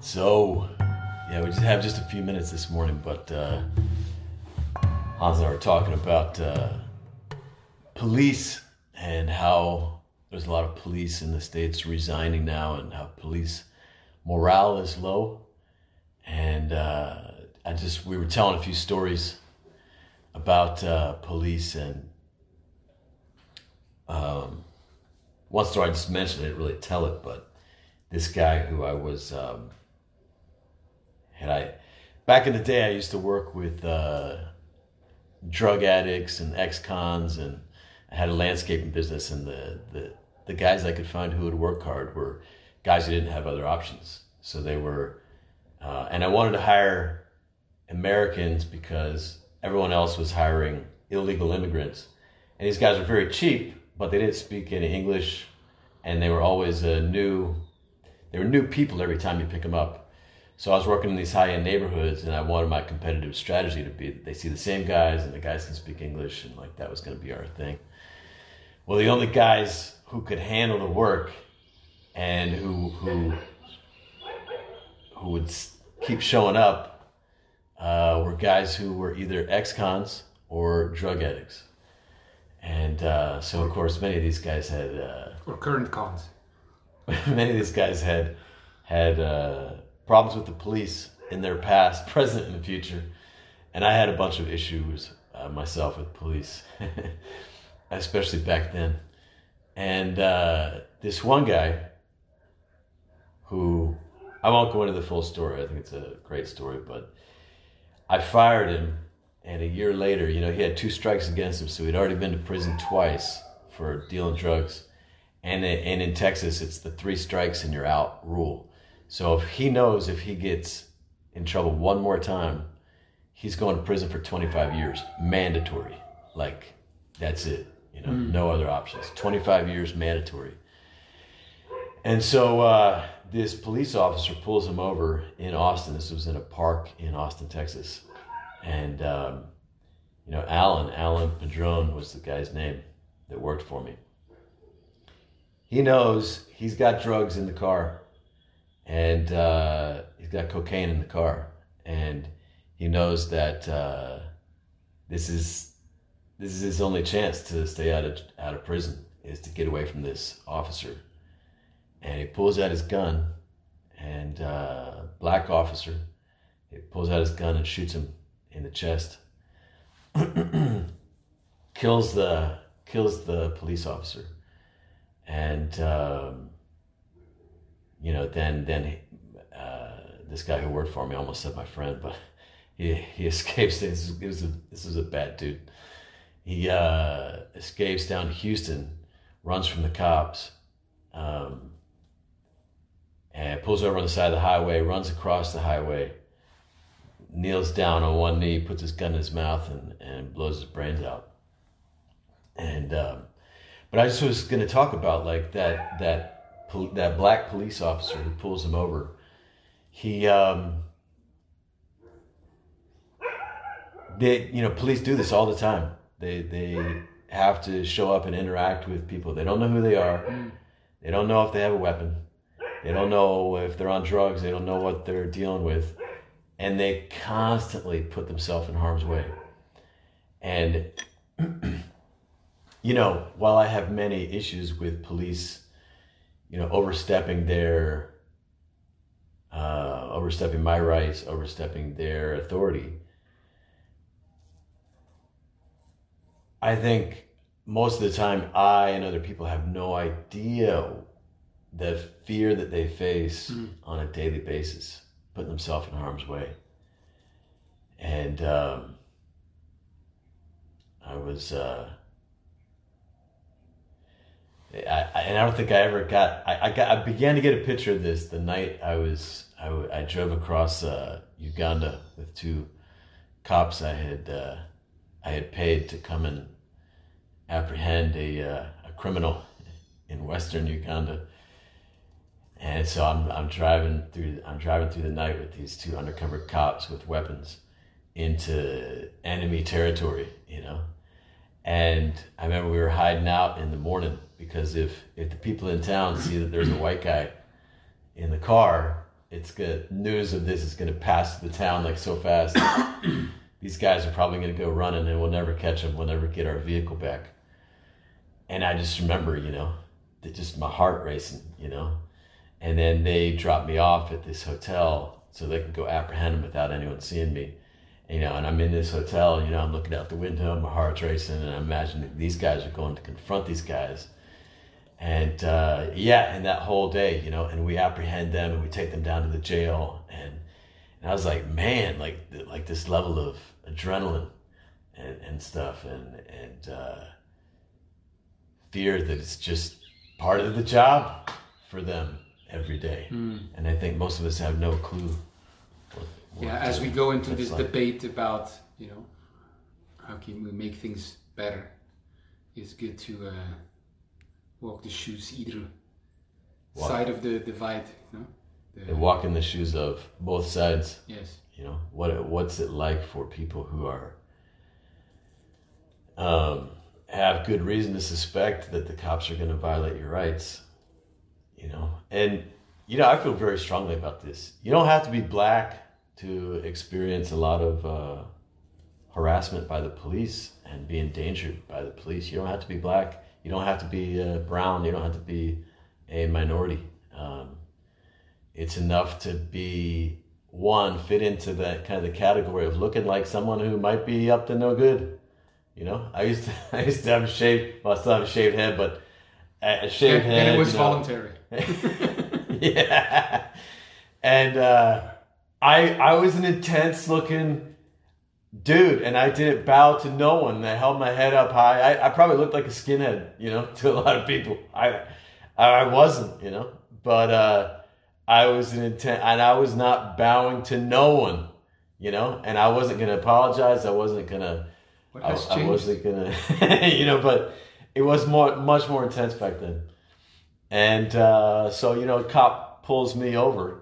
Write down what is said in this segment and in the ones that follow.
So, yeah, we just have just a few minutes this morning, but uh, Hans and I were talking about uh, police and how there's a lot of police in the states resigning now, and how police morale is low. And uh, I just we were telling a few stories about uh, police and um, one story I just mentioned. I didn't really tell it, but this guy who I was um, had I back in the day I used to work with uh, drug addicts and ex-cons and I had a landscaping business and the, the the guys I could find who would work hard were guys who didn't have other options. So they were uh, and I wanted to hire Americans because everyone else was hiring illegal immigrants. And these guys were very cheap but they didn't speak any English and they were always a new they were new people every time you pick them up so I was working in these high end neighborhoods, and I wanted my competitive strategy to be they see the same guys, and the guys can speak English, and like that was going to be our thing. Well, the only guys who could handle the work and who who who would keep showing up uh, were guys who were either ex-cons or drug addicts, and uh, so of course many of these guys had uh, or current cons. many of these guys had had uh, problems with the police in their past, present, and the future. And I had a bunch of issues uh, myself with police, especially back then. And uh, this one guy, who I won't go into the full story. I think it's a great story, but I fired him, and a year later, you know, he had two strikes against him, so he'd already been to prison twice for dealing drugs. And and in Texas, it's the three strikes and you're out rule. So if he knows if he gets in trouble one more time, he's going to prison for 25 years, mandatory. Like that's it, you know, mm. no other options. 25 years mandatory. And so uh, this police officer pulls him over in Austin. This was in a park in Austin, Texas. And, um, you know, Alan, Alan Padron was the guy's name that worked for me. He knows he's got drugs in the car and uh, he's got cocaine in the car, and he knows that uh, this is this is his only chance to stay out of out of prison is to get away from this officer, and he pulls out his gun, and uh, black officer, he pulls out his gun and shoots him in the chest, kills the kills the police officer, and. Um, you know, then then uh, this guy who worked for me almost said my friend, but he he escapes. This, was a, this is a bad dude. He uh, escapes down to Houston, runs from the cops, um, and pulls over on the side of the highway. Runs across the highway, kneels down on one knee, puts his gun in his mouth, and and blows his brains out. And um, but I just was going to talk about like that that that black police officer who pulls him over, he, um, they, you know, police do this all the time. They, they have to show up and interact with people. They don't know who they are. They don't know if they have a weapon. They don't know if they're on drugs. They don't know what they're dealing with. And they constantly put themselves in harm's way. And, you know, while I have many issues with police you know, overstepping their, uh, overstepping my rights, overstepping their authority. I think most of the time I and other people have no idea the fear that they face mm. on a daily basis, putting themselves in harm's way. And um, I was, uh, I, I, and I don't think I ever got. I, I got. I began to get a picture of this the night I was. I, I drove across uh, Uganda with two cops I had. Uh, I had paid to come and apprehend a uh, a criminal in western Uganda. And so I'm I'm driving through I'm driving through the night with these two undercover cops with weapons into enemy territory, you know. And I remember we were hiding out in the morning because if if the people in town see that there's a white guy in the car, it's good. News of this is gonna pass the town like so fast. These guys are probably gonna go running, and we'll never catch them. We'll never get our vehicle back. And I just remember, you know, just my heart racing, you know. And then they dropped me off at this hotel so they could go apprehend him without anyone seeing me. You know, and I'm in this hotel, you know, I'm looking out the window, my heart's racing, and I imagine that these guys are going to confront these guys. And uh, yeah, and that whole day, you know, and we apprehend them and we take them down to the jail. And, and I was like, man, like like this level of adrenaline and, and stuff and, and uh, fear that it's just part of the job for them every day. Mm. And I think most of us have no clue. What, what yeah, as we go into this like. debate about you know how can we make things better, it's good to uh, walk the shoes either Walk. side of the divide. You know, the, And walk in the shoes of both sides. yes, You know what? What's it like for people who are um, have good reason to suspect that the cops are going to violate your rights? You know, and you know I feel very strongly about this. You don't have to be black to experience a lot of uh, harassment by the police and be endangered by the police. You don't have to be black. You don't have to be uh, brown. You don't have to be a minority. Um, it's enough to be one fit into that kind of the category of looking like someone who might be up to no good. You know, I used to I used to have a shaved well, I still have a shaved head, but a shaved and, head. and it was voluntary. yeah, and uh, I I was an intense looking dude, and I didn't bow to no one. I held my head up high. I, I probably looked like a skinhead, you know, to a lot of people. I I wasn't, you know, but uh, I was an intent, and I was not bowing to no one, you know, and I wasn't gonna apologize. I wasn't gonna. What I, has I changed? wasn't gonna, you know, but it was more, much more intense back then. And uh, so, you know, cop pulls me over,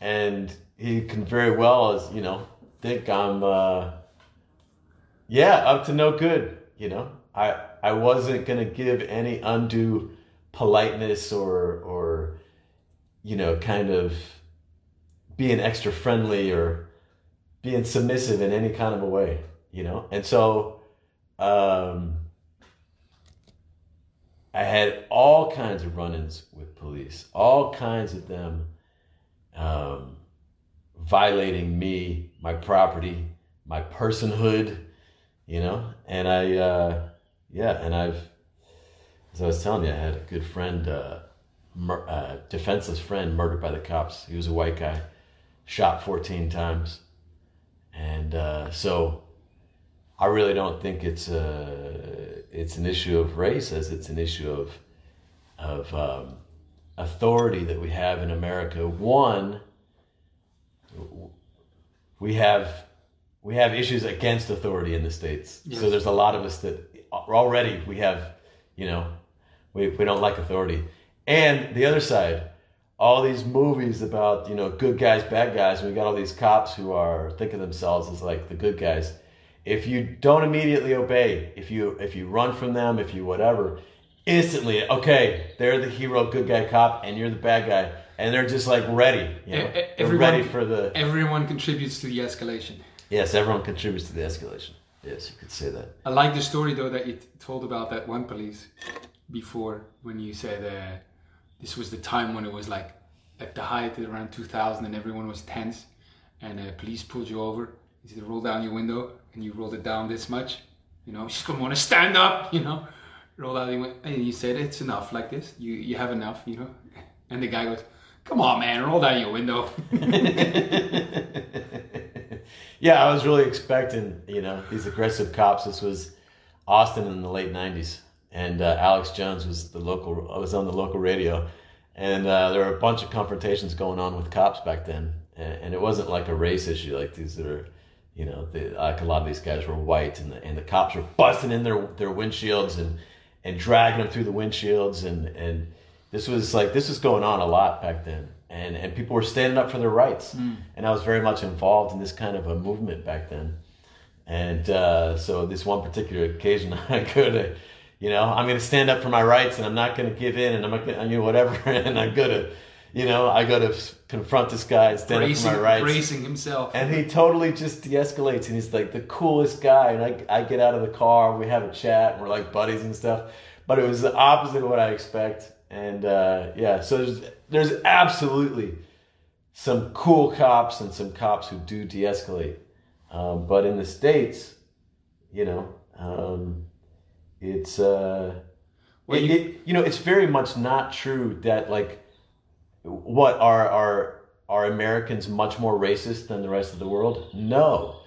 and he can very well, as you know, think I'm, uh, yeah, up to no good. You know, I I wasn't gonna give any undue politeness or or, you know, kind of being extra friendly or being submissive in any kind of a way, you know? And so um, I had all kinds of run ins with police, all kinds of them um, violating me, my property, my personhood, you know? And I, uh, yeah, and I've, as I was telling you, I had a good friend, uh, mur- uh, defenseless friend murdered by the cops. He was a white guy, shot 14 times. And uh, so I really don't think it's a, it's an issue of race as it's an issue of, of um, authority that we have in America. One, we have we have issues against authority in the states. So there's a lot of us that already we have, you know, we, we don't like authority. And the other side, all these movies about, you know, good guys, bad guys, and we got all these cops who are think of themselves as like the good guys. If you don't immediately obey, if you if you run from them, if you whatever, instantly, okay, they're the hero, good guy cop, and you're the bad guy. And they're just like ready, you know, they're everyone- ready for the Everyone contributes to the escalation. Yes, everyone contributes to the escalation. Yes, you could say that. I like the story though that you t- told about that one police before when you said uh, this was the time when it was like at the height around 2000 and everyone was tense and uh, police pulled you over. You said roll down your window and you rolled it down this much. You know, she's gonna want to stand up. You know, roll down your window and you said it's enough like this. You you have enough. You know, and the guy goes, "Come on, man, roll down your window." yeah, I was really expecting, you know, these aggressive cops. This was Austin in the late '90s, and uh, Alex Jones was the local. I was on the local radio, and uh, there were a bunch of confrontations going on with cops back then, and, and it wasn't like a race issue like these that are, you know, the, like a lot of these guys were white, and the and the cops were busting in their their windshields and and dragging them through the windshields, and and this was like this was going on a lot back then. And, and people were standing up for their rights, and I was very much involved in this kind of a movement back then. And uh, so this one particular occasion, I go to, you know, I'm going to stand up for my rights, and I'm not going to give in, and I'm not going to, you know, whatever. And I go to, You know, I go to confront this guy and stand bracing, up for my rights. bracing himself. And he totally just de-escalates, and he's like the coolest guy. And I, I get out of the car, we have a chat, and we're like buddies and stuff. But it was the opposite of what I expect. And uh, yeah, so there's there's absolutely some cool cops and some cops who do de-escalate. Um, but in the states, you know, um, it's uh, Well, it- you- it- you know, it's very much not true that like what are are are Americans much more racist than the rest of the world? No.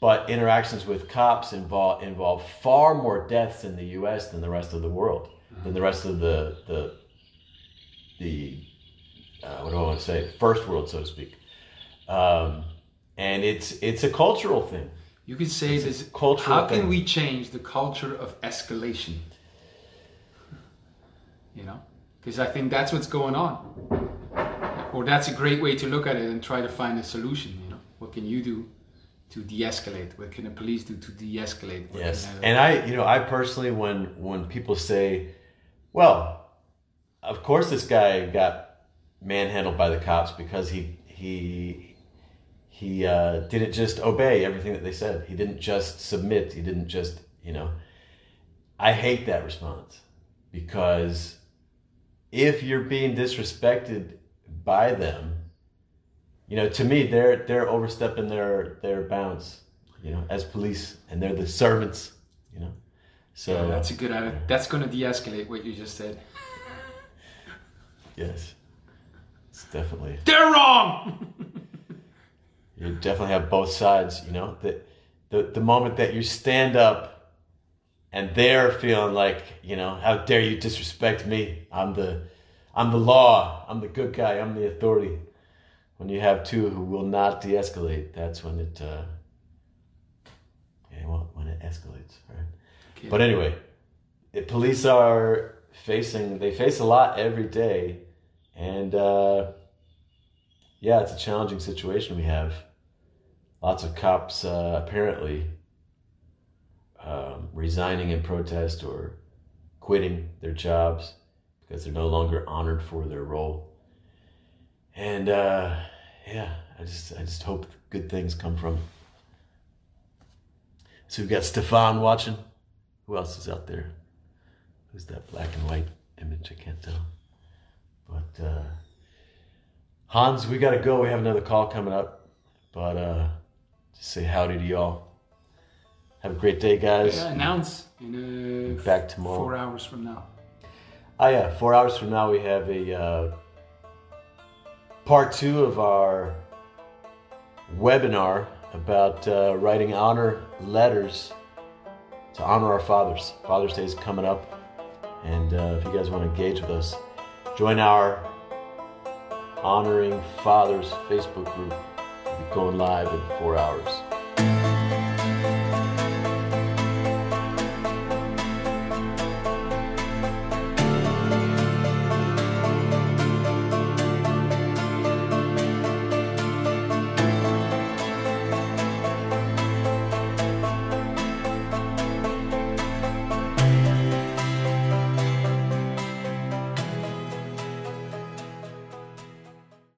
But interactions with cops involve involve far more deaths in the U.S. than the rest of the world, than the rest of the the the uh, what do I want to say? First world, so to speak. Um, and it's it's a cultural thing. You could say this. cultural How can thing. we change the culture of escalation? You know, because I think that's what's going on, or that's a great way to look at it and try to find a solution. You know, what can you do to de-escalate? What can the police do to de-escalate? What Yes, and I, you know, I personally, when when people say, "Well, of course this guy got manhandled by the cops because he he he uh, didn't just obey everything that they said. He didn't just submit. He didn't just, you know." I hate that response because if you're being disrespected by them, you know, to me, they're they're overstepping their their bounds, you know, as police, and they're the servants, you know. So yeah, that's a good. That's going to de-escalate what you just said. yes, definitely They're wrong. you definitely have both sides, you know. The the the moment that you stand up and they're feeling like, you know, how dare you disrespect me? I'm the I'm the law. I'm the good guy. I'm the authority. When you have two who will not de-escalate, that's when it uh yeah, well, when it escalates, right? Okay. But anyway, the police are facing they face a lot every day and uh yeah, it's a challenging situation we have. Lots of cops uh, apparently um, resigning in protest or quitting their jobs because they're no longer honored for their role. And uh, yeah, I just I just hope good things come from. So we've got Stefan watching. Who else is out there? Who's that black and white image? I can't tell. But uh, Hans, we gotta go. We have another call coming up. But uh, just say howdy to y'all. Have a great day, guys. Yeah, announce in uh, Back tomorrow. four hours from now. Oh yeah, four hours from now we have a uh, part two of our webinar about uh, writing honor letters to honor our fathers. Father's Day is coming up, and uh, if you guys want to engage with us, join our honoring fathers Facebook group. We'll be going live in four hours.